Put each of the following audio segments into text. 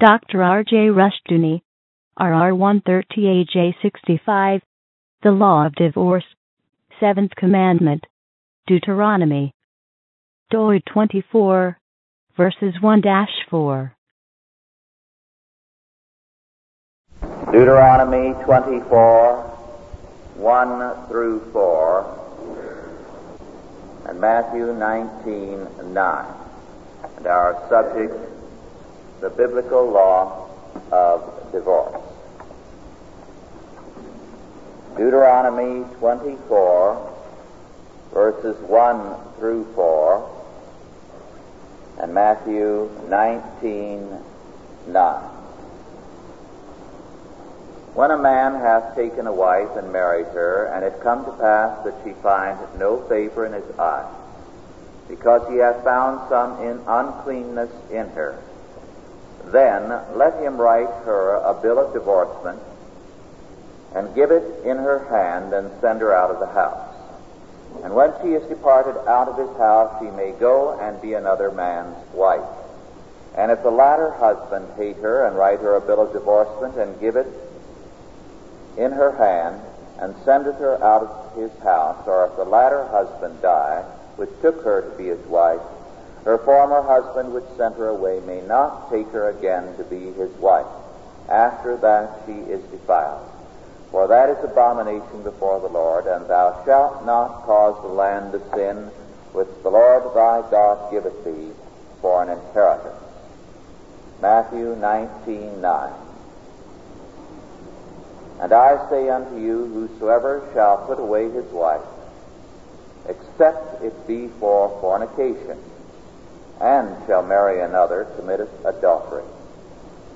Dr. R.J. Rushdoony, RR 130AJ65, The Law of Divorce, Seventh Commandment, Deuteronomy, Doi 24, verses 1 4. Deuteronomy 24, 1 through 4, and Matthew 19, 9. And our subject, the biblical law of divorce. Deuteronomy 24, verses 1 through 4, and Matthew 19, 9. When a man hath taken a wife and married her, and it come to pass that she find no favor in his eyes, because he hath found some in uncleanness in her, then let him write her a bill of divorcement, and give it in her hand, and send her out of the house. And when she is departed out of his house, she may go and be another man's wife. And if the latter husband hate her, and write her a bill of divorcement, and give it in her hand, and sendeth her out of his house, or if the latter husband die, which took her to be his wife, her former husband which sent her away may not take her again to be his wife, after that she is defiled. For that is abomination before the Lord, and thou shalt not cause the land to sin, which the Lord thy God giveth thee for an inheritance. Matthew 19, 9. And I say unto you, whosoever shall put away his wife, except it be for fornication, and shall marry another, committeth adultery.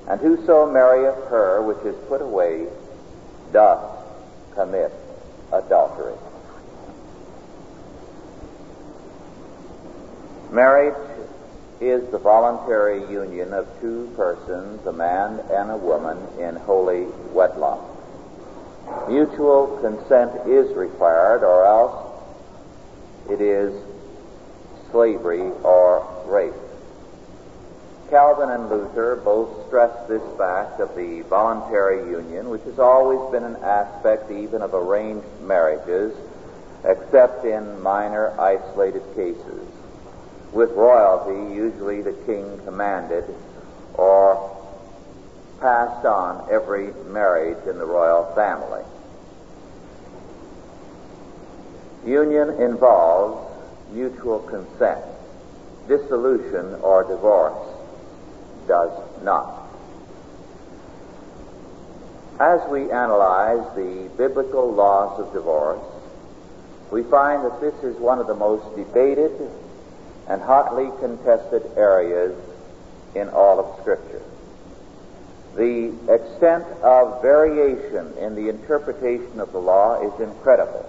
And whoso marrieth her which is put away, doth commit adultery. Marriage is the voluntary union of two persons, a man and a woman, in holy wedlock. Mutual consent is required, or else it is slavery or rape. Calvin and Luther both stressed this fact of the voluntary union, which has always been an aspect even of arranged marriages, except in minor isolated cases. With royalty, usually the king commanded or passed on every marriage in the royal family. Union involves mutual consent. Dissolution or divorce does not. As we analyze the biblical laws of divorce, we find that this is one of the most debated and hotly contested areas in all of Scripture. The extent of variation in the interpretation of the law is incredible.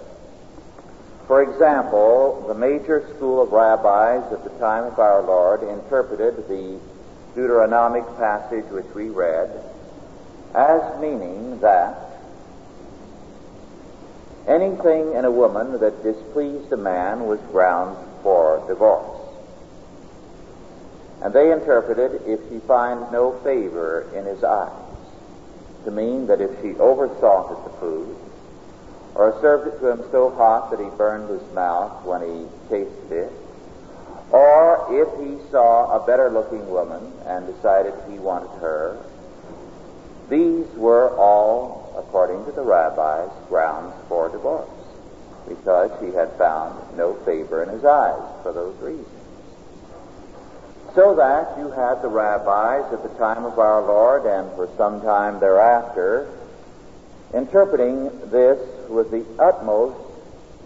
For example, the major school of rabbis at the time of our Lord interpreted the Deuteronomic passage which we read as meaning that anything in a woman that displeased a man was grounds for divorce. And they interpreted if she find no favor in his eyes to mean that if she oversalted the food or served it to him so hot that he burned his mouth when he tasted it, or if he saw a better looking woman and decided he wanted her, these were all, according to the rabbis, grounds for divorce because she had found no favor in his eyes for those reasons. So that you had the rabbis at the time of our Lord and for some time thereafter interpreting this with the utmost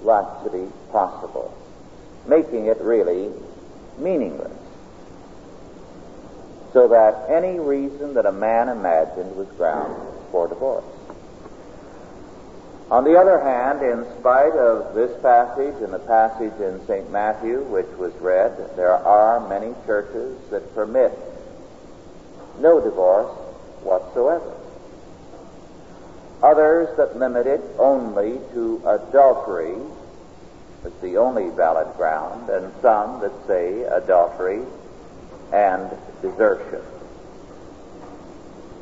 laxity possible, making it really meaningless. So that any reason that a man imagined was ground for divorce. On the other hand, in spite of this passage and the passage in St. Matthew, which was read, there are many churches that permit no divorce whatsoever. Others that limit it only to adultery as the only valid ground, and some that say adultery and desertion.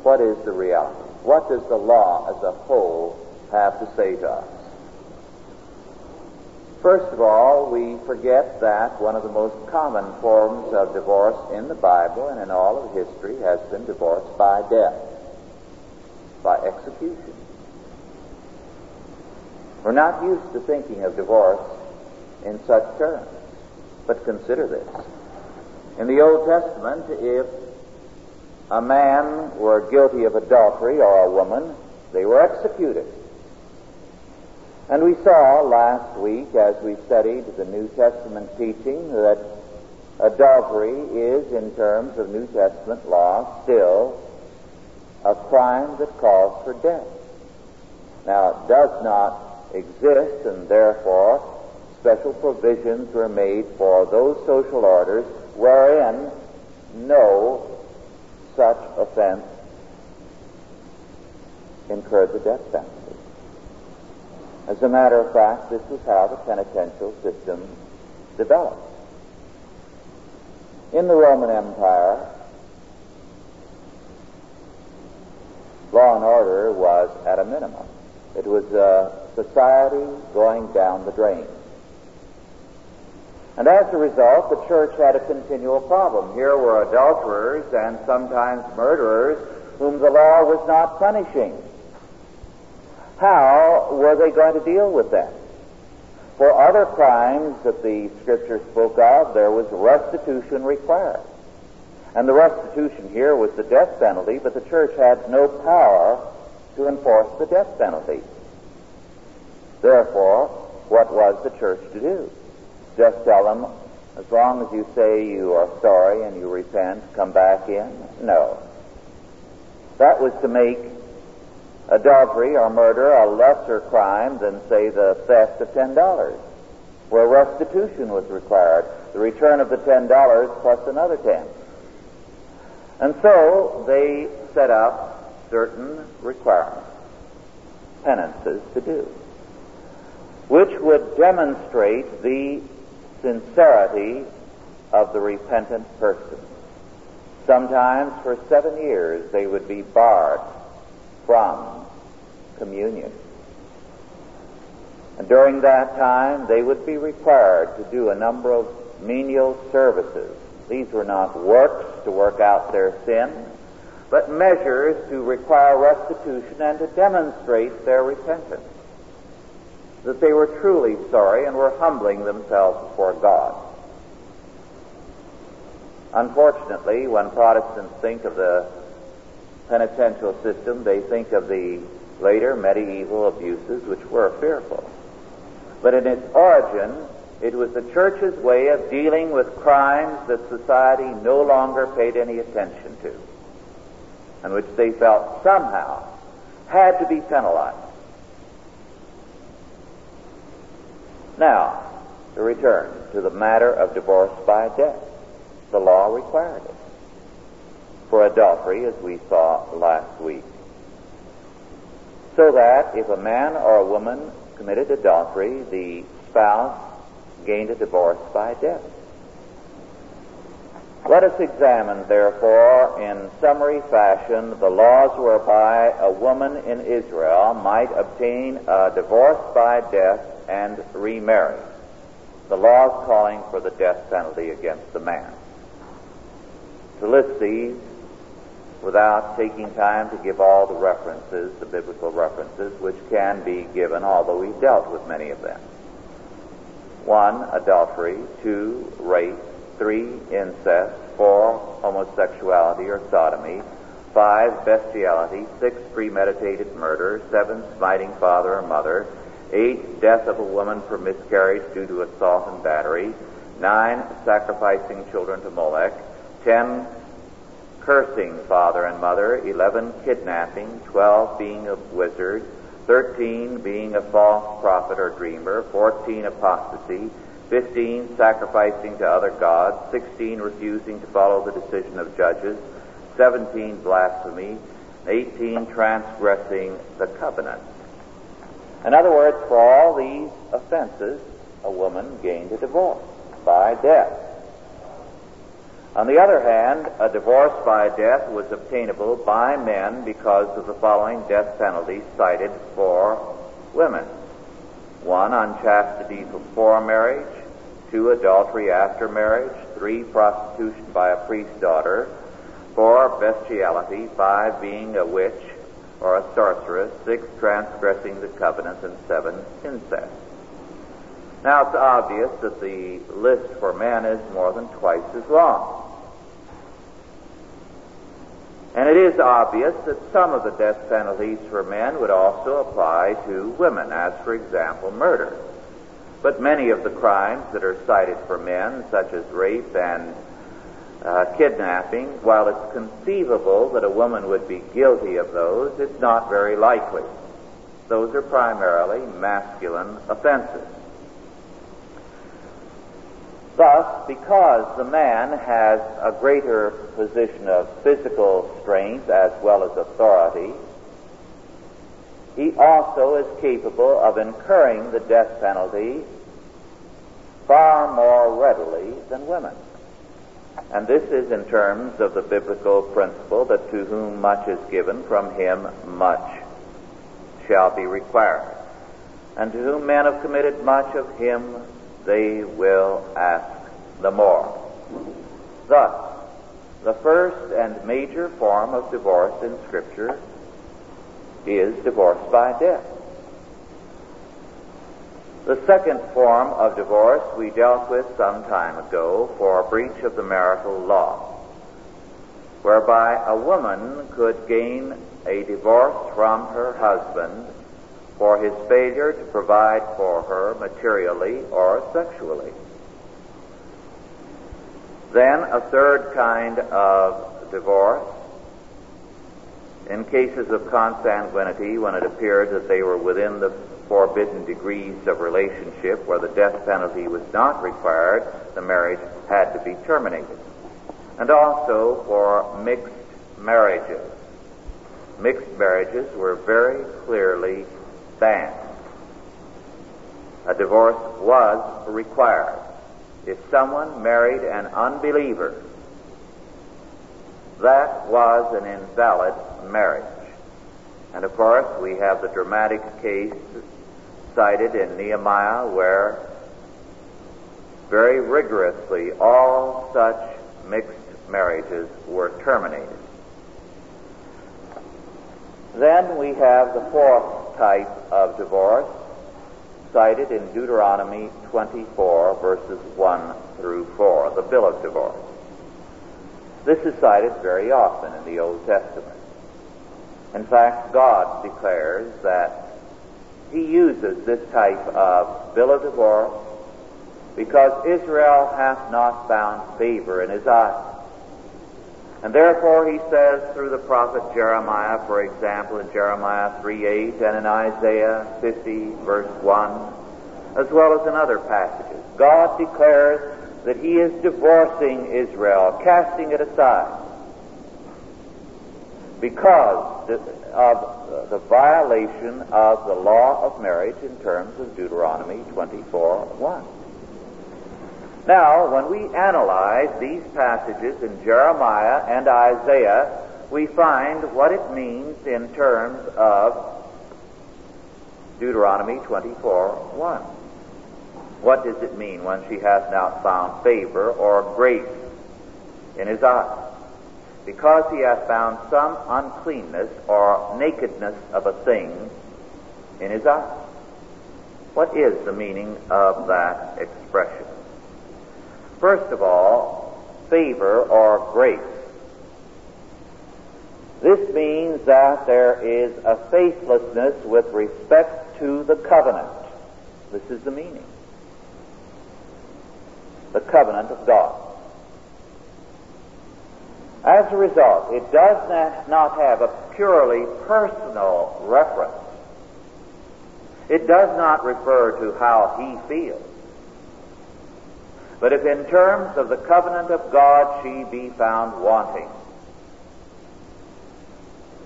what is the reality? What does the law as a whole have to say to us? First of all, we forget that one of the most common forms of divorce in the Bible and in all of history has been divorce by death, by execution. We're not used to thinking of divorce in such terms, but consider this. In the Old Testament, if a man were guilty of adultery or a woman, they were executed. And we saw last week, as we studied the New Testament teaching, that adultery is, in terms of New Testament law, still a crime that calls for death. Now, it does not exist, and therefore, special provisions were made for those social orders wherein no such offense incurred the death penalty. As a matter of fact, this was how the penitential system developed. In the Roman Empire, law and order was at a minimum. It was a society going down the drain. And as a result, the church had a continual problem. Here were adulterers and sometimes murderers whom the law was not punishing. How were they going to deal with that? For other crimes that the Scripture spoke of, there was restitution required. And the restitution here was the death penalty, but the church had no power to enforce the death penalty. Therefore, what was the church to do? Just tell them, as long as you say you are sorry and you repent, come back in? No. That was to make adultery or murder a lesser crime than, say, the theft of ten dollars, where restitution was required, the return of the ten dollars plus another ten. And so they set up certain requirements, penances to do, which would demonstrate the sincerity of the repentant person. Sometimes for seven years they would be barred from communion. And during that time, they would be required to do a number of menial services. These were not works to work out their sin, but measures to require restitution and to demonstrate their repentance. That they were truly sorry and were humbling themselves before God. Unfortunately, when Protestants think of the penitential system, they think of the later medieval abuses which were fearful. But in its origin, it was the church's way of dealing with crimes that society no longer paid any attention to, and which they felt somehow had to be penalized. Now, to return to the matter of divorce by death. The law required it for adultery, as we saw last week. So that if a man or a woman committed adultery, the spouse gained a divorce by death. Let us examine, therefore, in summary fashion, the laws whereby a woman in Israel might obtain a divorce by death and remarry. The laws calling for the death penalty against the man. To list these, without taking time to give all the references, the biblical references, which can be given, although we've dealt with many of them. One, adultery. Two, rape. Three, incest. Four, homosexuality or sodomy. Five, bestiality. Six, premeditated murder. Seven, smiting father or mother. Eight, death of a woman for miscarriage due to assault and battery. Nine, sacrificing children to Molech. Ten, cursing father and mother, 11 kidnapping, 12 being a wizard, 13 being a false prophet or dreamer, 14 apostasy, 15 sacrificing to other gods, 16 refusing to follow the decision of judges, 17 blasphemy, 18 transgressing the covenant. In other words, for all these offenses, a woman gained a divorce by death. On the other hand, a divorce by death was obtainable by men because of the following death penalties cited for women. One, unchastity before marriage. Two, adultery after marriage. Three, prostitution by a priest's daughter. Four, bestiality. Five, being a witch or a sorceress. Six, transgressing the covenant. And seven, incest. Now it's obvious that the list for men is more than twice as long. And it is obvious that some of the death penalties for men would also apply to women, as for example murder. But many of the crimes that are cited for men, such as rape and uh, kidnapping, while it's conceivable that a woman would be guilty of those, it's not very likely. Those are primarily masculine offenses. Thus, because the man has a greater position of physical strength as well as authority, he also is capable of incurring the death penalty far more readily than women. And this is in terms of the biblical principle that to whom much is given, from him much shall be required. And to whom men have committed much of him they will ask the more. Thus, the first and major form of divorce in Scripture is divorce by death. The second form of divorce we dealt with some time ago for breach of the marital law, whereby a woman could gain a divorce from her husband for his failure to provide for her materially or sexually. Then a third kind of divorce, in cases of consanguinity, when it appeared that they were within the forbidden degrees of relationship where the death penalty was not required, the marriage had to be terminated. And also for mixed marriages. Mixed marriages were very clearly banned. A divorce was required. If someone married an unbeliever, that was an invalid marriage. And of course, we have the dramatic case cited in Nehemiah where very rigorously all such mixed marriages were terminated. Then we have the fourth type of divorce cited in Deuteronomy 24 verses 1 through 4, the bill of divorce. This is cited very often in the Old Testament. In fact, God declares that He uses this type of bill of divorce because Israel hath not found favor in His eyes. And therefore he says through the prophet Jeremiah, for example, in Jeremiah 3 8 and in Isaiah 50 verse 1, as well as in other passages, God declares that he is divorcing Israel, casting it aside, because of the violation of the law of marriage in terms of Deuteronomy 24:1. Now, when we analyze these passages in Jeremiah and Isaiah, we find what it means in terms of Deuteronomy 24 1. What does it mean when she has not found favor or grace in his eyes? Because he hath found some uncleanness or nakedness of a thing in his eyes. What is the meaning of that expression? First of all, favor or grace. This means that there is a faithlessness with respect to the covenant. This is the meaning. The covenant of God. As a result, it does not have a purely personal reference. It does not refer to how he feels. But if in terms of the covenant of God she be found wanting,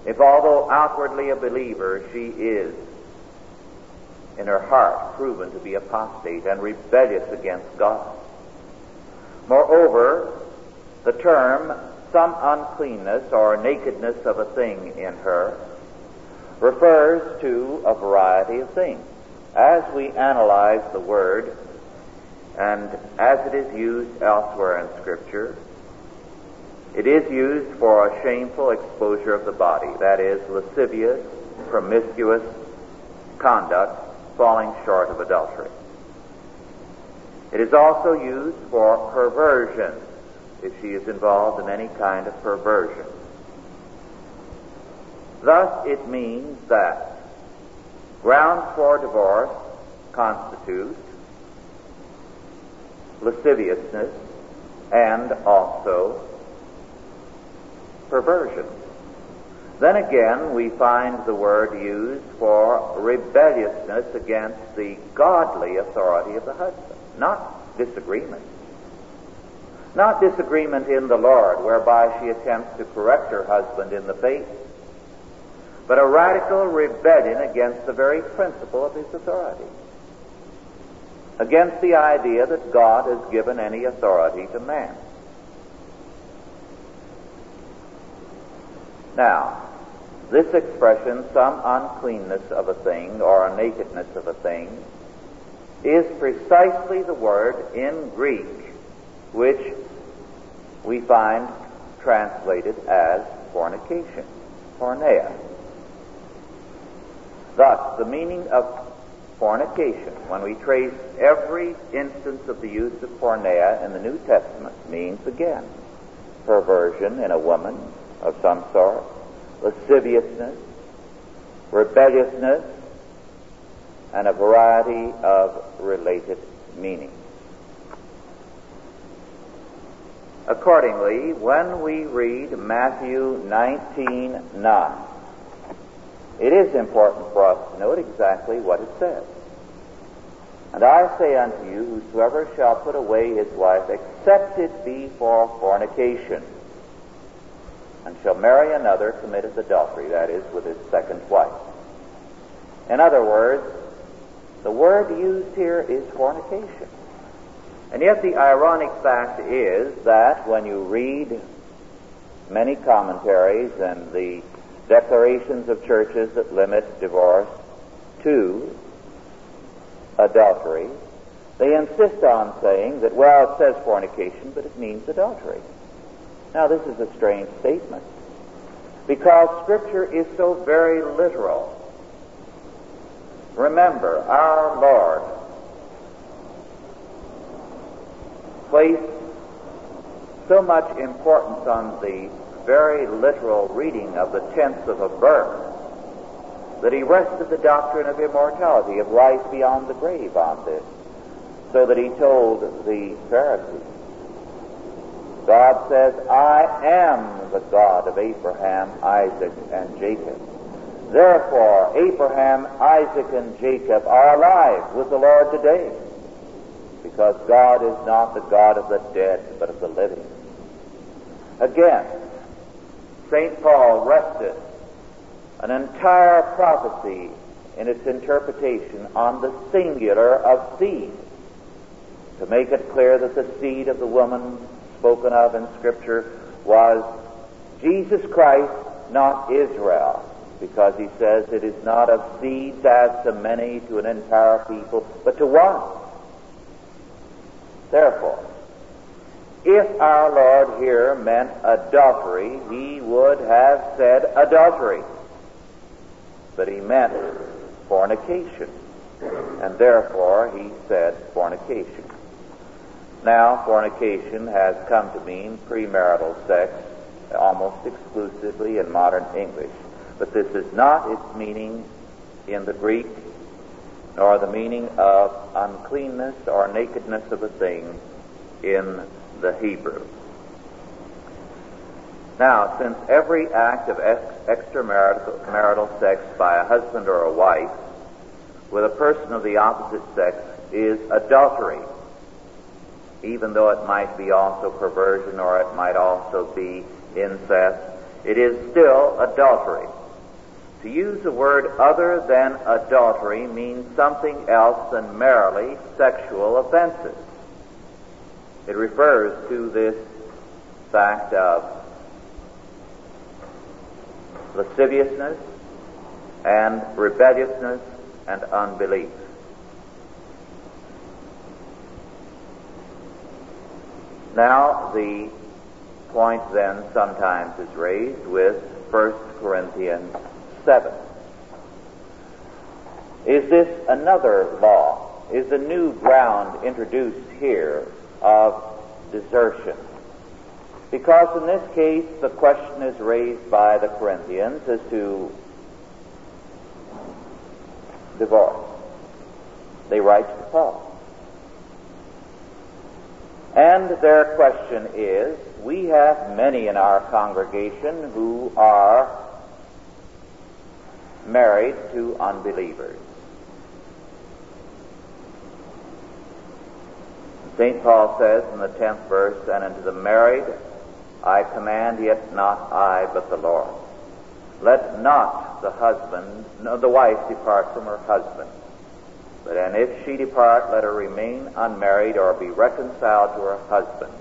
if although outwardly a believer, she is in her heart proven to be apostate and rebellious against God. Moreover, The term some uncleanness or nakedness of a thing in her refers to a variety of things. As we analyze the word and as it is used elsewhere in Scripture, it is used for a shameful exposure of the body, that is, lascivious, promiscuous conduct falling short of adultery. It is also used for perversion, if she is involved in any kind of perversion. Thus, it means that grounds for divorce constitute lasciviousness and also perversion. Then again, we find the word used for rebelliousness against the godly authority of the husband, not disagreement. Not disagreement in the Lord, whereby she attempts to correct her husband in the faith, but a radical rebellion against the very principle of his authority. Against the idea that God has given any authority to man. Now, this expression, some uncleanness of a thing or a nakedness of a thing, is precisely the word in Greek which we find translated as fornication, porneia. Thus, the meaning of fornication, when we trace every instance of the use of porneia in the New Testament, means again perversion in a woman of some sort, lasciviousness, rebelliousness, and a variety of related meanings. Accordingly, when we read Matthew 19:9, 9, it is important for us to note exactly what it says. And I say unto you, whosoever shall put away his wife, except it be for fornication, and shall marry another, committeth adultery, that is, with his second wife. In other words, the word used here is fornication. And yet the ironic fact is that when you read many commentaries and the declarations of churches that limit divorce to adultery, they insist on saying that, well, it says fornication, but it means adultery. Now, this is a strange statement because Scripture is so very literal. Remember, our Lord placed so much importance on the very literal reading of the tense of a verb that he rested the doctrine of immortality, of life beyond the grave on this, so that he told the Pharisees, God says, I am the God of Abraham, Isaac, and Jacob. Therefore, Abraham, Isaac, and Jacob are alive with the Lord today, because God is not the God of the dead, but of the living. Again, St. Paul rested an entire prophecy in its interpretation on the singular of seed to make it clear that the seed of the woman spoken of in Scripture was Jesus Christ, not Israel, because he says it is not of seeds as to many to an entire people, but to one. Therefore, if our Lord here meant adultery, he would have said adultery. But he meant fornication. And therefore he said fornication. Now, fornication has come to mean premarital sex almost exclusively in modern English. But this is not its meaning in the Greek, nor the meaning of uncleanness or nakedness of a thing in the Hebrew. Now, since every act of ex- extramarital marital sex by a husband or a wife with a person of the opposite sex is adultery, even though it might be also perversion or it might also be incest, it is still adultery. To use a word other than adultery means something else than merely sexual offenses. It refers to this fact of lasciviousness and rebelliousness and unbelief. Now, the point then sometimes is raised with 1 Corinthians 7. Is this another law? Is the new ground introduced here of desertion? Because in this case, the question is raised by the Corinthians as to divorce. They write to Paul. And their question is, we have many in our congregation who are married to unbelievers. St. Paul says in the 10th verse, And unto the married I command, yet not I, but the Lord. Let not the husband, no, the wife depart from her husband. But and if she depart, let her remain unmarried or be reconciled to her husband.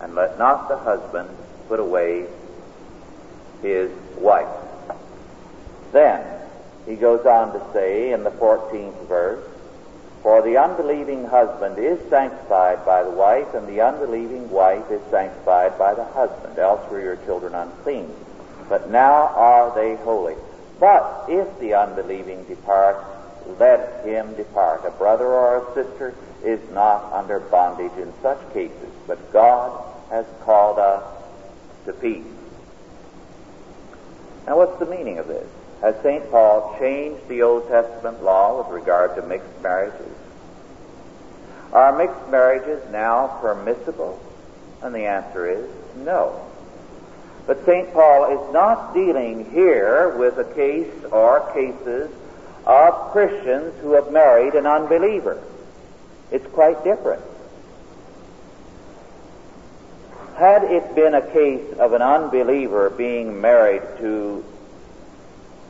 And let not the husband put away his wife. Then he goes on to say in the 14th verse, For the unbelieving husband is sanctified by the wife, and the unbelieving wife is sanctified by the husband, else were your children unclean. But now are they holy. But if the unbelieving depart, let him depart. A brother or a sister is not under bondage in such cases, but God has called us to peace. Now, what's the meaning of this? Has St. Paul changed the Old Testament law with regard to mixed marriages? Are mixed marriages now permissible? And the answer is no. But St. Paul is not dealing here with a case or cases of Christians who have married an unbeliever. It's quite different. Had it been a case of an unbeliever being married to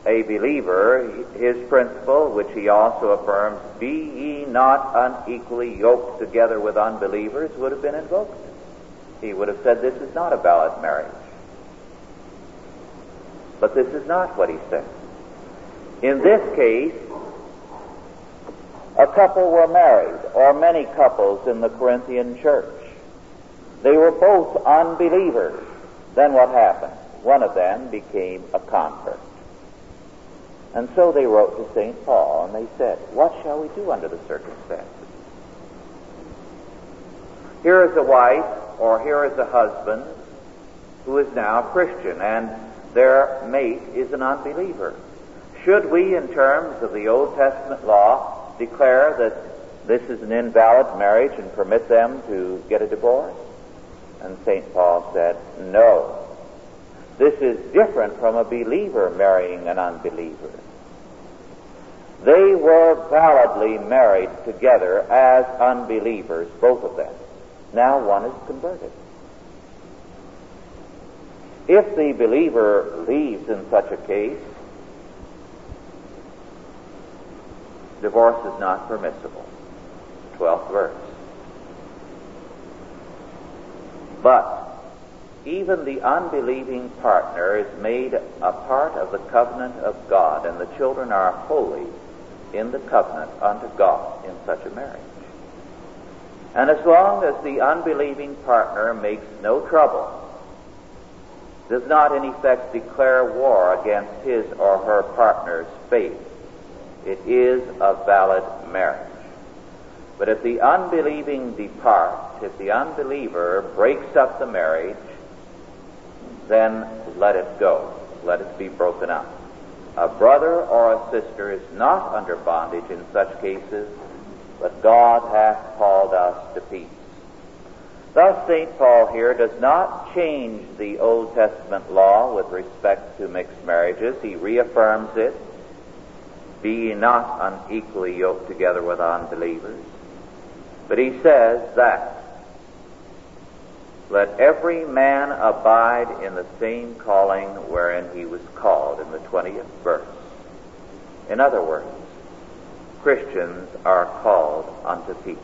a believer, his principle, which he also affirms, be ye not unequally yoked together with unbelievers, would have been invoked. He would have said, This is not a valid marriage. But this is not what he said. In this case, a couple were married, or many couples in the Corinthian church. They were both unbelievers. Then what happened? One of them became a convert. And so they wrote to St. Paul and they said, What shall we do under the circumstances? Here is a wife or here is a husband who is now a Christian and their mate is an unbeliever. Should we, in terms of the Old Testament law, declare that this is an invalid marriage and permit them to get a divorce? And St. Paul said, no. This is different from a believer marrying an unbeliever. They were validly married together as unbelievers, both of them. Now one is converted. If the believer leaves in such a case, divorce is not permissible. 12th verse. But even the unbelieving partner is made a part of the covenant of God, and the children are holy in the covenant unto God in such a marriage. And as long as the unbelieving partner makes no trouble, does not in effect declare war against his or her partner's faith, it is a valid marriage. But if the unbelieving departs, if the unbeliever breaks up the marriage, then let it go. Let it be broken up. A brother or a sister is not under bondage in such cases, but God hath called us to peace. Thus, St. Paul here does not change the Old Testament law with respect to mixed marriages. He reaffirms it. Be ye not unequally yoked together with unbelievers. But he says that let every man abide in the same calling wherein he was called, in the 20th verse. In other words, Christians are called unto peace.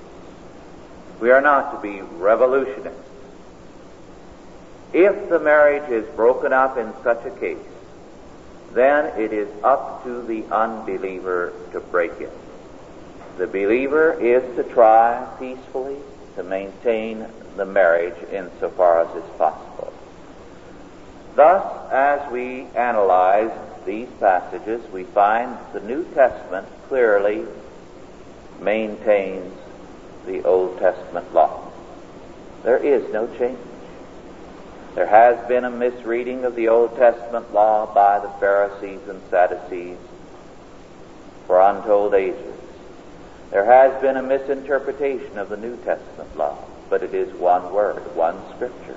We are not to be revolutionists. If the marriage is broken up in such a case, then it is up to the unbeliever to break it. The believer is to try peacefully to maintain the marriage insofar as is possible. Thus, as we analyze these passages, we find the New Testament clearly maintains the Old Testament law. There is no change. There has been a misreading of the Old Testament law by the Pharisees and Sadducees for untold ages. There has been a misinterpretation of the New Testament law, but it is one word, one scripture.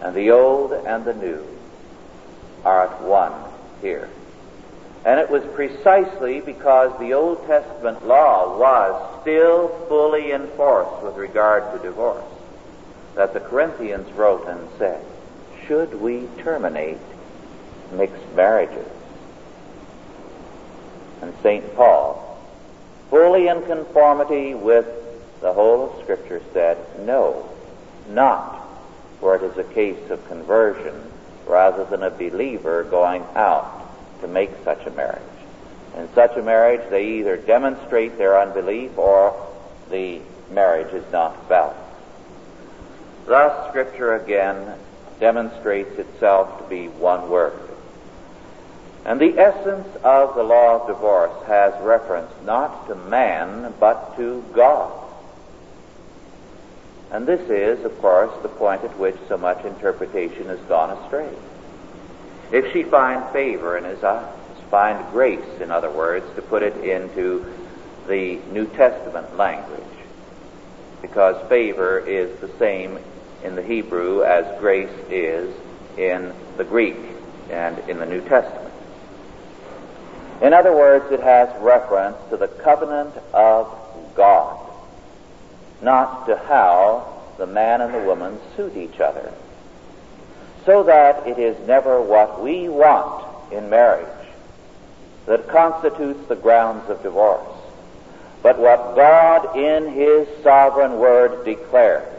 And the Old and the New are at one here. And it was precisely because the Old Testament law was still fully enforced with regard to divorce that the Corinthians wrote and said, Should we terminate mixed marriages? And St. Paul, fully in conformity with the whole of Scripture, said, No, not where it is a case of conversion rather than a believer going out to make such a marriage. In such a marriage, they either demonstrate their unbelief or the marriage is not valid. Thus, Scripture again demonstrates itself to be one word. And the essence of the law of divorce has reference not to man, but to God. And this is, of course, the point at which so much interpretation has gone astray. If she find favor in his eyes, find grace, in other words, to put it into the New Testament language, because favor is the same in the Hebrew as grace is in the Greek and in the New Testament. In other words, it has reference to the covenant of God, not to how the man and the woman suit each other. So that it is never what we want in marriage that constitutes the grounds of divorce, but what God in His sovereign word declares.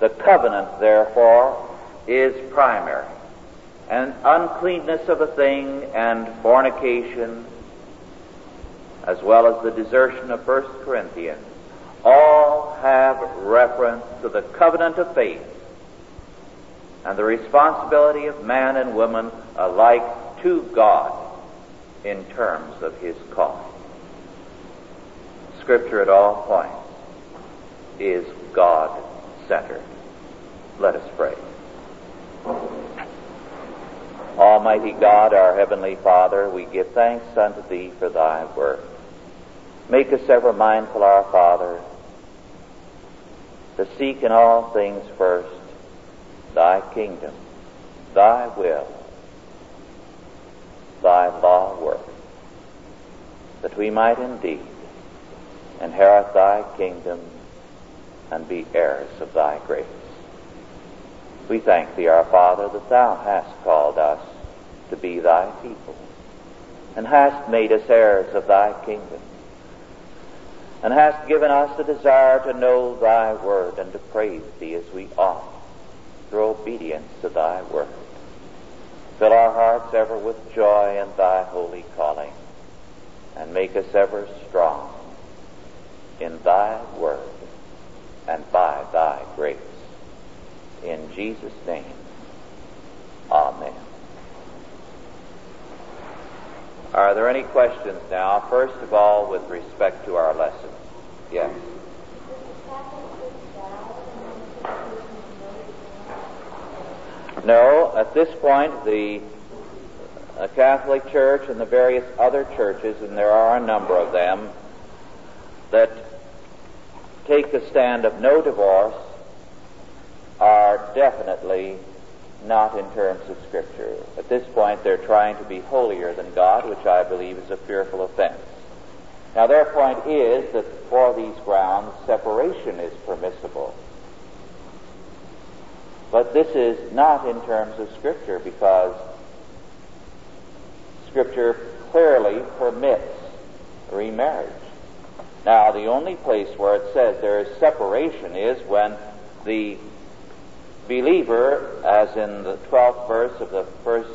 The covenant, therefore, is primary. And uncleanness of a thing and fornication, as well as the desertion of 1 Corinthians, all have reference to the covenant of faith and the responsibility of man and woman alike to God in terms of his calling. Scripture at all points is God centered. Let us pray. Almighty God, our Heavenly Father, we give thanks unto Thee for Thy word. Make us ever mindful, our Father, to seek in all things first Thy kingdom, Thy will, Thy law work, that we might indeed inherit Thy kingdom and be heirs of Thy grace. We thank Thee, our Father, that Thou hast called us to be Thy people, and hast made us heirs of Thy kingdom, and hast given us a desire to know Thy word and to praise Thee as we ought through obedience to Thy word. Fill our hearts ever with joy in Thy holy calling, and make us ever strong in Thy word and by Thy grace. In Jesus' name, Amen. Are there any questions now? First of all, with respect to our lesson. Yes. No, at this point, the uh, Catholic Church and the various other churches, and there are a number of them, that take the stand of no divorce are definitely not in terms of Scripture. At this point, they're trying to be holier than God, which I believe is a fearful offense. Now, their point is that for these grounds, separation is permissible. But this is not in terms of Scripture because Scripture clearly permits remarriage. Now, the only place where it says there is separation is when the believer, as in the 12th verse of the first,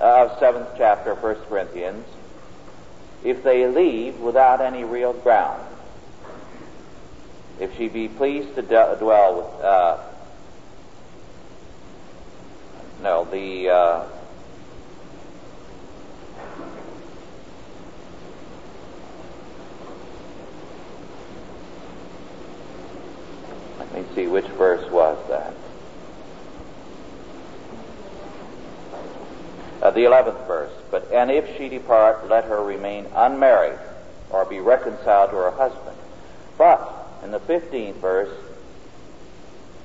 uh, 7th chapter of 1 Corinthians, if they leave without any real ground, if she be pleased to d- dwell with, uh, no, the, uh, let me see, which verse was that? Uh, the 11th verse. But, and if she depart, let her remain unmarried or be reconciled to her husband. But, in the 15th verse,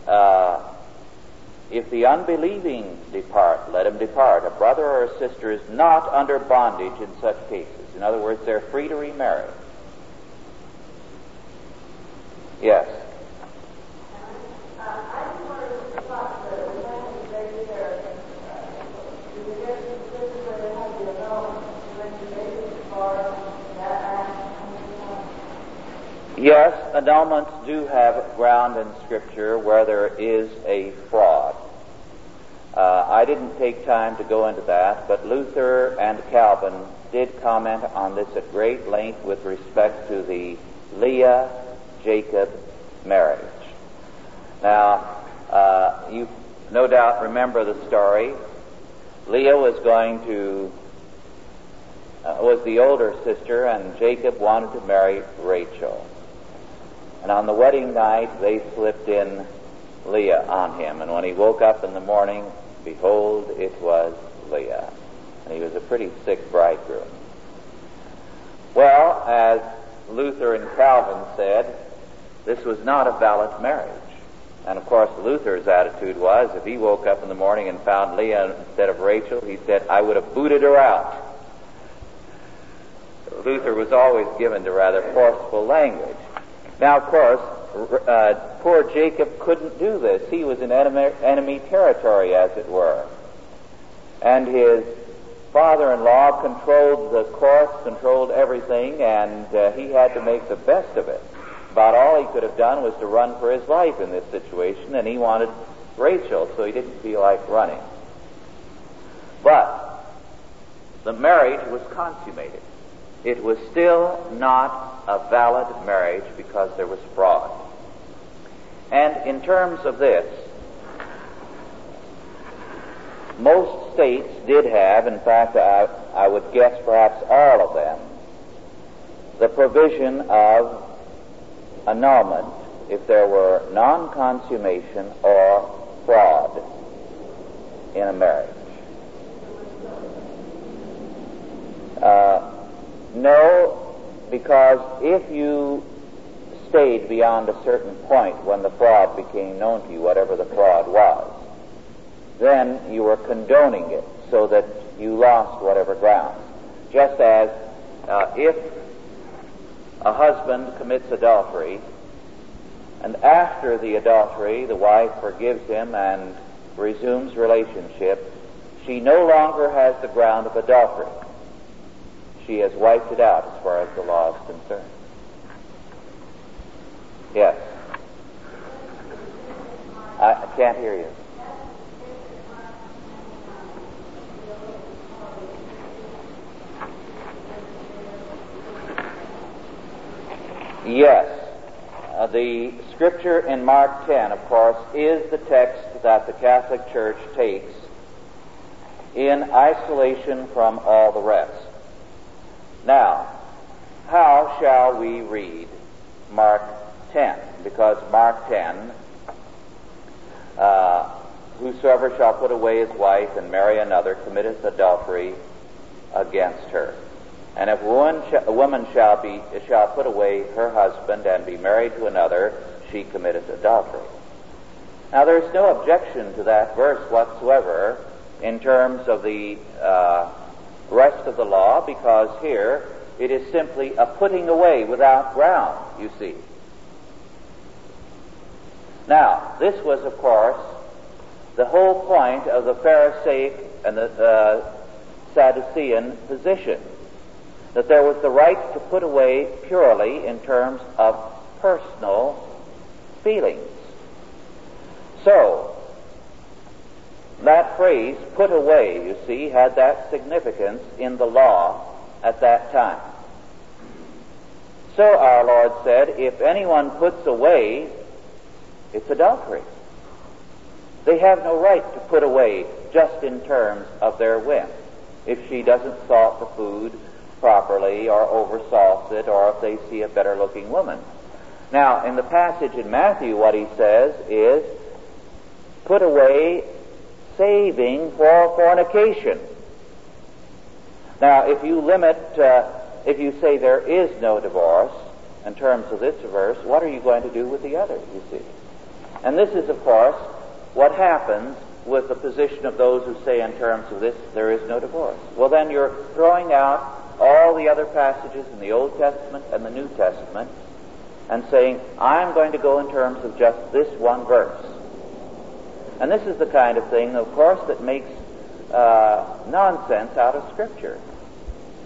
uh, if the unbelieving depart, let him depart. A brother or a sister is not under bondage in such cases. In other words, they're free to remarry. Yes. Yes, annulments do have ground in Scripture where there is a fraud. Uh, I didn't take time to go into that, but Luther and Calvin did comment on this at great length with respect to the Leah Jacob marriage. Now, uh, you no doubt remember the story. Leah was going to uh, was the older sister, and Jacob wanted to marry Rachel. And on the wedding night, they slipped in Leah on him. And when he woke up in the morning, behold, it was Leah. And he was a pretty sick bridegroom. Well, as Luther and Calvin said, this was not a valid marriage. And of course, Luther's attitude was if he woke up in the morning and found Leah instead of Rachel, he said, I would have booted her out. Luther was always given to rather forceful language. Now, of course, uh, poor Jacob couldn't do this. He was in enemy, enemy territory, as it were. And his father-in-law controlled the course, controlled everything, and uh, he had to make the best of it. About all he could have done was to run for his life in this situation, and he wanted Rachel, so he didn't feel like running. But the marriage was consummated it was still not a valid marriage because there was fraud. And in terms of this, most states did have, in fact, I, I would guess perhaps all of them, the provision of annulment if there were non consummation or fraud in a marriage. Uh, no, because if you stayed beyond a certain point when the fraud became known to you, whatever the fraud was, then you were condoning it so that you lost whatever grounds. Just as uh, if a husband commits adultery, and after the adultery the wife forgives him and resumes relationship, she no longer has the ground of adultery she has wiped it out as far as the law is concerned. Yes. I, can't hear you. Yes. Uh, the scripture in Mark 10, of course, is the text that the Catholic Church takes in isolation from all the rest. Now, how shall we read Mark 10? Because Mark 10, uh, whosoever shall put away his wife and marry another committeth adultery against her. And if woman, sh- a woman shall be shall put away her husband and be married to another, she committeth adultery. Now, there's no objection to that verse whatsoever in terms of the uh, rest of the law because here it is simply a putting away without ground, you see. Now, this was, of course, the whole point of the Pharisaic and the uh, Sadducean position that there was the right to put away purely in terms of personal feelings. So, that phrase, put away, you see, had that significance in the law at that time. So our Lord said, if anyone puts away, it's adultery. They have no right to put away just in terms of their whim. If she doesn't salt the food properly or oversalts it or if they see a better looking woman. Now, in the passage in Matthew, what he says is, put away saving for fornication. Now, if you limit, uh, if you say there is no divorce in terms of this verse, what are you going to do with the other, you see? And this is, of course, what happens with the position of those who say in terms of this, there is no divorce. Well, then you're throwing out all the other passages in the Old Testament and the New Testament and saying, I'm going to go in terms of just this one verse. And this is the kind of thing, of course, that makes uh, nonsense out of Scripture.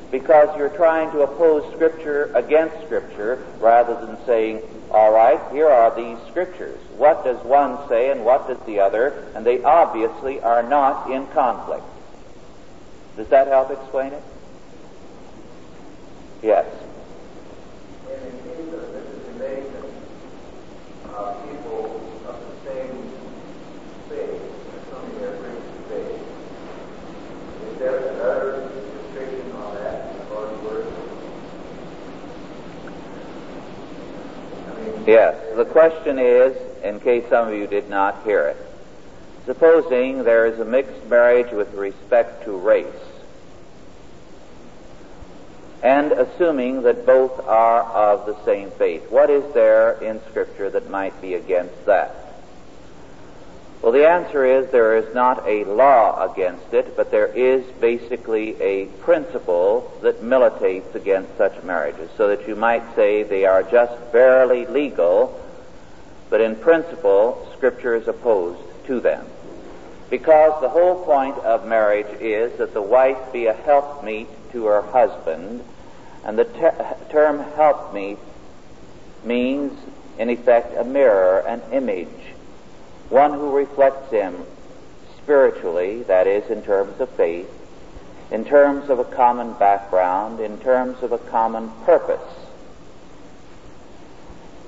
Because you're trying to oppose Scripture against Scripture rather than saying, all right, here are these Scriptures. What does one say and what does the other? And they obviously are not in conflict. Does that help explain it? Yes. Yes. The question is, in case some of you did not hear it, supposing there is a mixed marriage with respect to race, and assuming that both are of the same faith, what is there in Scripture that might be against that? Well, the answer is there is not a law against it, but there is basically a principle that militates against such marriages, so that you might say they are just barely legal, but in principle, Scripture is opposed to them. Because the whole point of marriage is that the wife be a helpmeet to her husband, and the ter- term helpmeet means, in effect, a mirror, an image one who reflects him spiritually, that is, in terms of faith, in terms of a common background, in terms of a common purpose.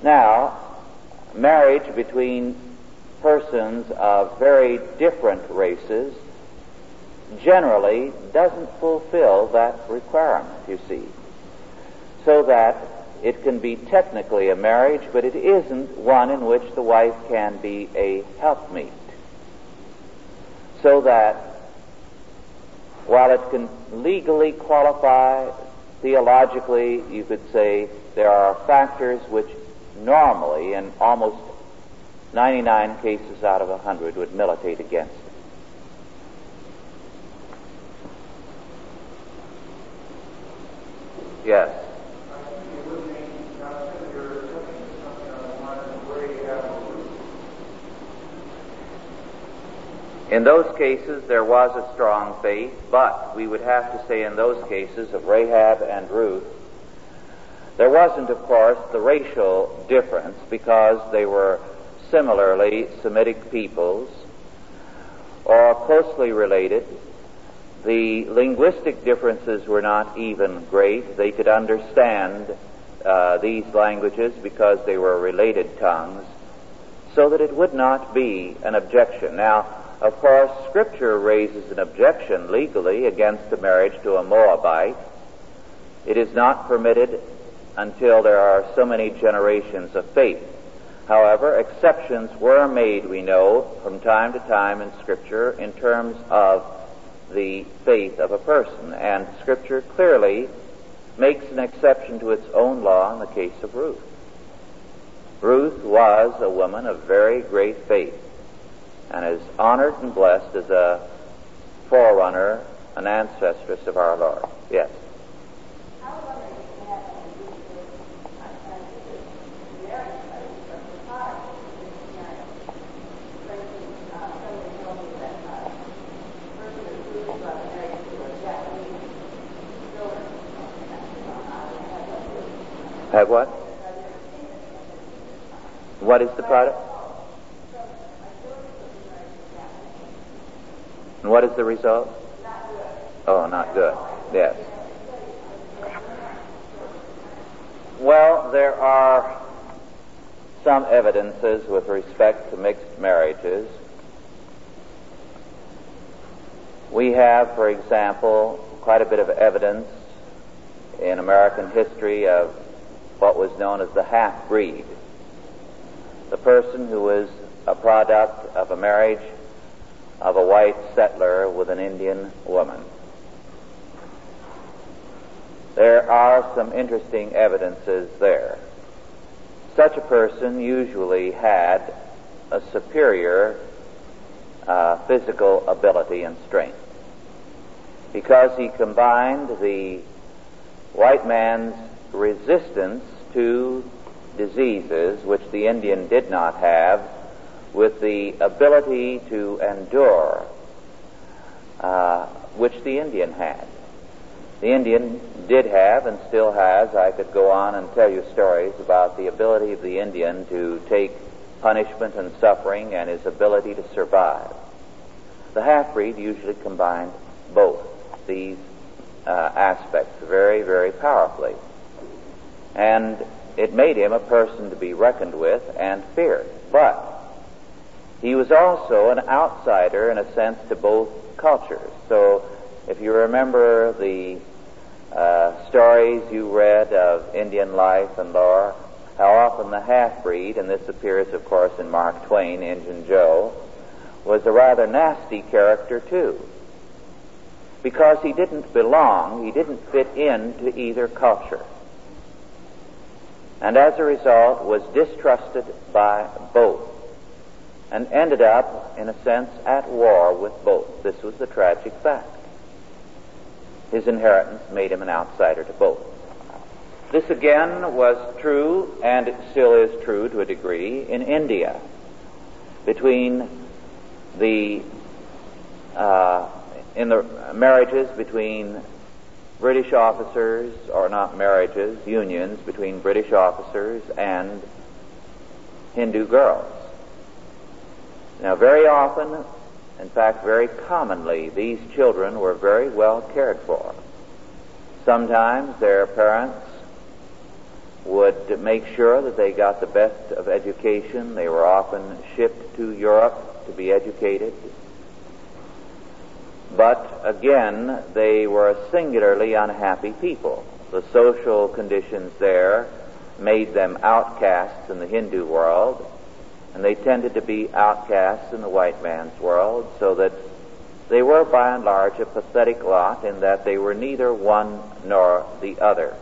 Now, marriage between persons of very different races generally doesn't fulfill that requirement, you see. So that it can be technically a marriage, but it isn't one in which the wife can be a helpmeet. So that while it can legally qualify, theologically, you could say there are factors which normally, in almost 99 cases out of 100, would militate against it. Yes. In those cases, there was a strong faith, but we would have to say in those cases of Rahab and Ruth, there wasn't, of course, the racial difference because they were similarly Semitic peoples or closely related. The linguistic differences were not even great. They could understand uh, these languages because they were related tongues, so that it would not be an objection. Now, of course, Scripture raises an objection legally against the marriage to a Moabite. It is not permitted until there are so many generations of faith. However, exceptions were made, we know, from time to time in Scripture in terms of the faith of a person. And Scripture clearly makes an exception to its own law in the case of Ruth. Ruth was a woman of very great faith and is honored and blessed as a forerunner, an ancestress of our Lord. Yes. Have what? What is the product? And what is the result? Oh, not good. Yes. Well, there are some evidences with respect to mixed marriages. We have, for example, quite a bit of evidence in American history of what was known as the half breed. The person who was a product of a marriage of a white settler with an Indian woman. There are some interesting evidences there. Such a person usually had a superior uh, physical ability and strength because he combined the white man's resistance to diseases which the Indian did not have with the ability to endure uh, which the Indian had. The Indian did have and still has, I could go on and tell you stories about the ability of the Indian to take punishment and suffering and his ability to survive. The half-breed usually combined both these uh, aspects very, very powerfully. And it made him a person to be reckoned with and feared. But he was also an outsider in a sense to both cultures. So if you remember the uh, stories you read of Indian life and lore, how often the half-breed, and this appears of course in Mark Twain, Injun Joe, was a rather nasty character too. Because he didn't belong, he didn't fit into either culture. And as a result was distrusted by both and ended up, in a sense, at war with both. This was the tragic fact. His inheritance made him an outsider to both. This again was true, and it still is true to a degree, in India. Between the uh, in the marriages between British officers, or not marriages, unions between British officers and Hindu girls. Now, very often, in fact, very commonly, these children were very well cared for. Sometimes their parents would make sure that they got the best of education. They were often shipped to Europe to be educated. But again, they were a singularly unhappy people. The social conditions there made them outcasts in the Hindu world, and they tended to be outcasts in the white man's world, so that they were by and large a pathetic lot in that they were neither one nor the other.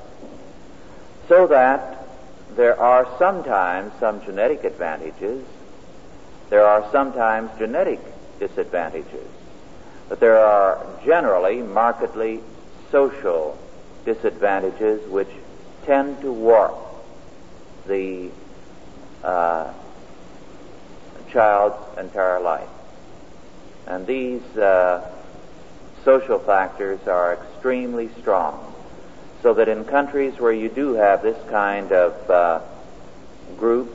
So that there are sometimes some genetic advantages, there are sometimes genetic disadvantages. But there are generally markedly social disadvantages which tend to warp the uh, child's entire life. And these uh, social factors are extremely strong. So that in countries where you do have this kind of uh, group,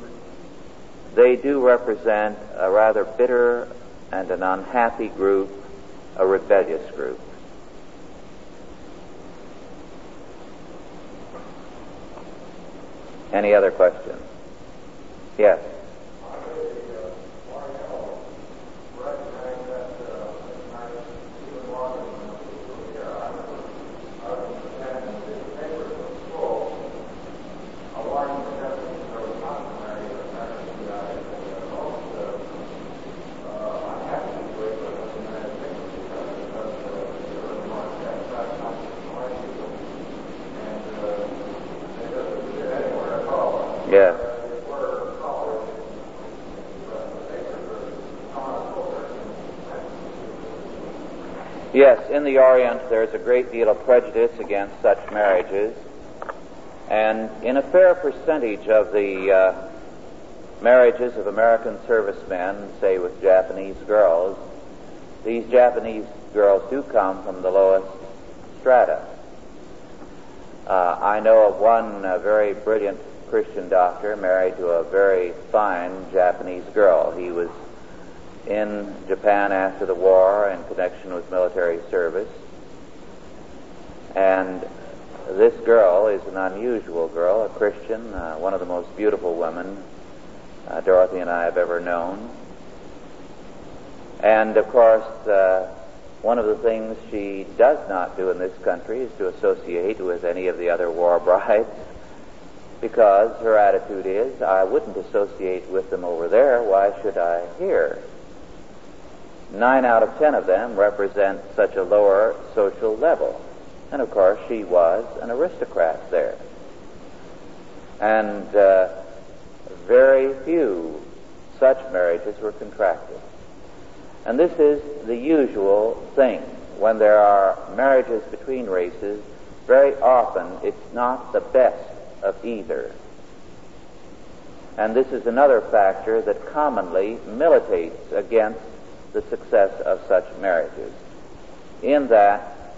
they do represent a rather bitter and an unhappy group a rebellious group. Any other questions? Yes. The Orient there's a great deal of prejudice against such marriages, and in a fair percentage of the uh, marriages of American servicemen, say with Japanese girls, these Japanese girls do come from the lowest strata. Uh, I know of one uh, very brilliant Christian doctor married to a very fine Japanese girl. He was in Japan after the war in connection with military service. And this girl is an unusual girl, a Christian, uh, one of the most beautiful women uh, Dorothy and I have ever known. And of course, uh, one of the things she does not do in this country is to associate with any of the other war brides because her attitude is, I wouldn't associate with them over there, why should I here? Nine out of ten of them represent such a lower social level. And of course, she was an aristocrat there. And uh, very few such marriages were contracted. And this is the usual thing. When there are marriages between races, very often it's not the best of either. And this is another factor that commonly militates against the success of such marriages, in that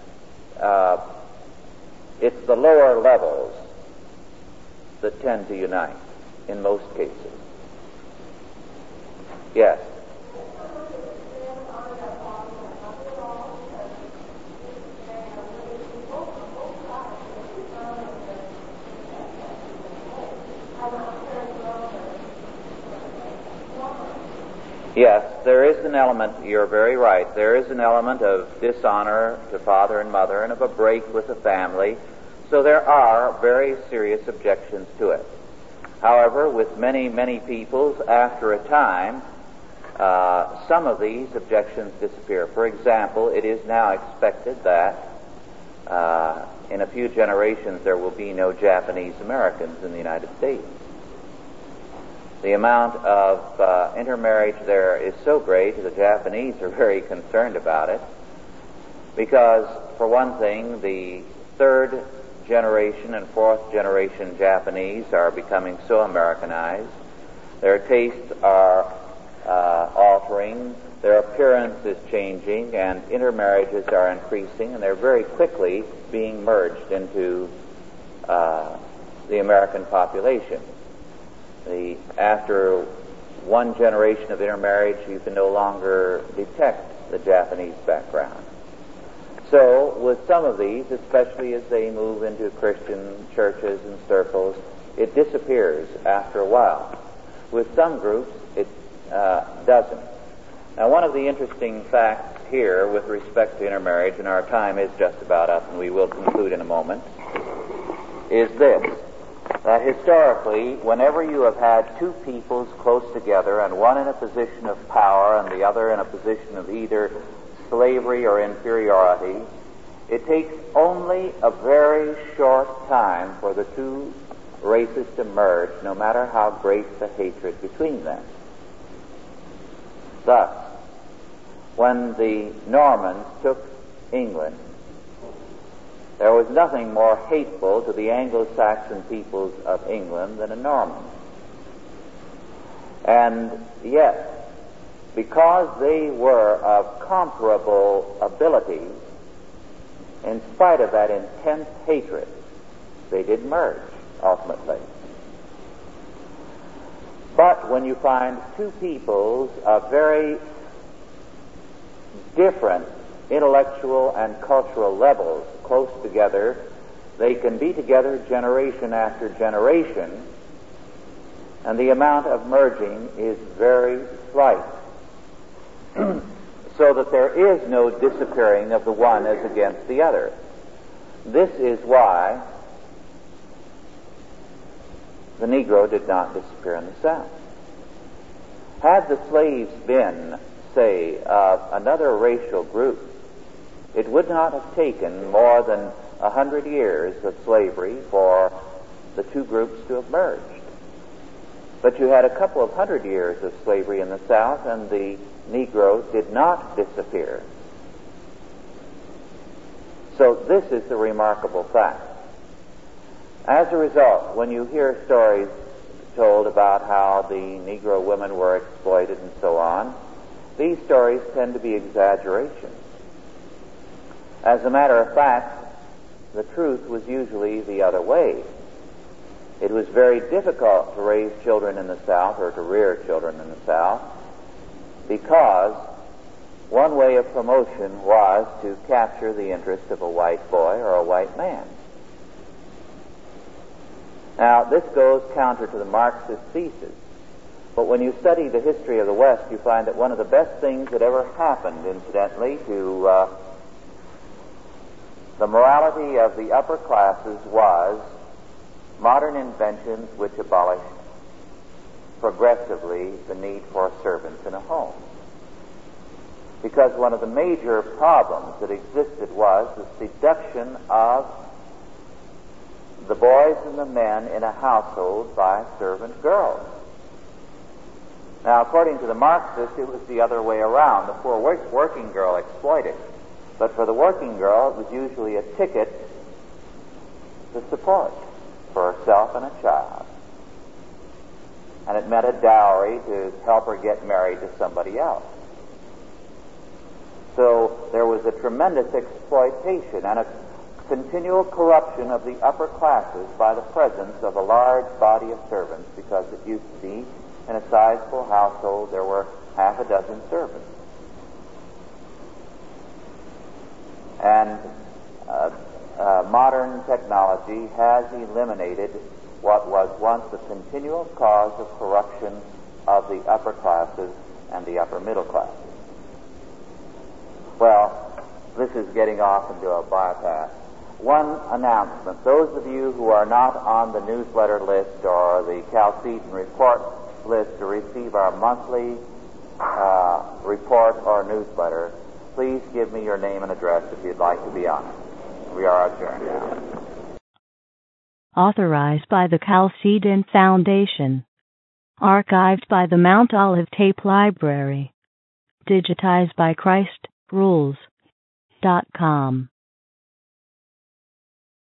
uh, it's the lower levels that tend to unite in most cases. Yes. Yes, there is an element, you're very right, there is an element of dishonor to father and mother and of a break with the family. So there are very serious objections to it. However, with many, many peoples, after a time, uh, some of these objections disappear. For example, it is now expected that uh, in a few generations there will be no Japanese Americans in the United States. The amount of uh, intermarriage there is so great, the Japanese are very concerned about it, because, for one thing, the third generation and fourth generation Japanese are becoming so Americanized. Their tastes are uh, altering, their appearance is changing, and intermarriages are increasing, and they're very quickly being merged into uh, the American population the after one generation of intermarriage, you can no longer detect the Japanese background. So, with some of these, especially as they move into Christian churches and circles, it disappears after a while. With some groups, it uh, doesn't. Now, one of the interesting facts here with respect to intermarriage, and our time is just about up, and we will conclude in a moment, is this that historically, whenever you have had two peoples close together, and one in a position of power and the other in a position of either slavery or inferiority, it takes only a very short time for the two races to merge, no matter how great the hatred between them. Thus, when the Normans took England, there was nothing more hateful to the Anglo-Saxon peoples of England than a Norman. And yet, because they were of comparable ability, in spite of that intense hatred, they did merge ultimately. But when you find two peoples of very different intellectual and cultural levels close together, they can be together generation after generation, and the amount of merging is very slight. so that there is no disappearing of the one as against the other. This is why the Negro did not disappear in the South. Had the slaves been, say, of another racial group, it would not have taken more than a hundred years of slavery for the two groups to have merged. But you had a couple of hundred years of slavery in the South, and the Negro did not disappear. So this is the remarkable fact. As a result, when you hear stories told about how the Negro women were exploited and so on, these stories tend to be exaggerations. As a matter of fact, the truth was usually the other way. It was very difficult to raise children in the South or to rear children in the South because one way of promotion was to capture the interest of a white boy or a white man. Now, this goes counter to the Marxist thesis. But when you study the history of the West, you find that one of the best things that ever happened, incidentally, to uh, the morality of the upper classes was modern inventions which abolished progressively the need for servants in a home. Because one of the major problems that existed was the seduction of the boys and the men in a household by servant girls. Now, according to the Marxists, it was the other way around. The poor working girl exploited. But for the working girl, it was usually a ticket to support for herself and a child. And it meant a dowry to help her get married to somebody else. So there was a tremendous exploitation and a continual corruption of the upper classes by the presence of a large body of servants because it used to be in a sizable household there were half a dozen servants. And uh, uh, modern technology has eliminated what was once a continual cause of corruption of the upper classes and the upper middle classes. Well, this is getting off into a bypass. One announcement. Those of you who are not on the newsletter list or the Chalcedon report list to receive our monthly uh, report or newsletter, please give me your name and address if you'd like to be on. We are adjourned now. Authorized by the Chalcedon Foundation. Archived by the Mount Olive Tape Library. Digitized by Christ Rules. Com.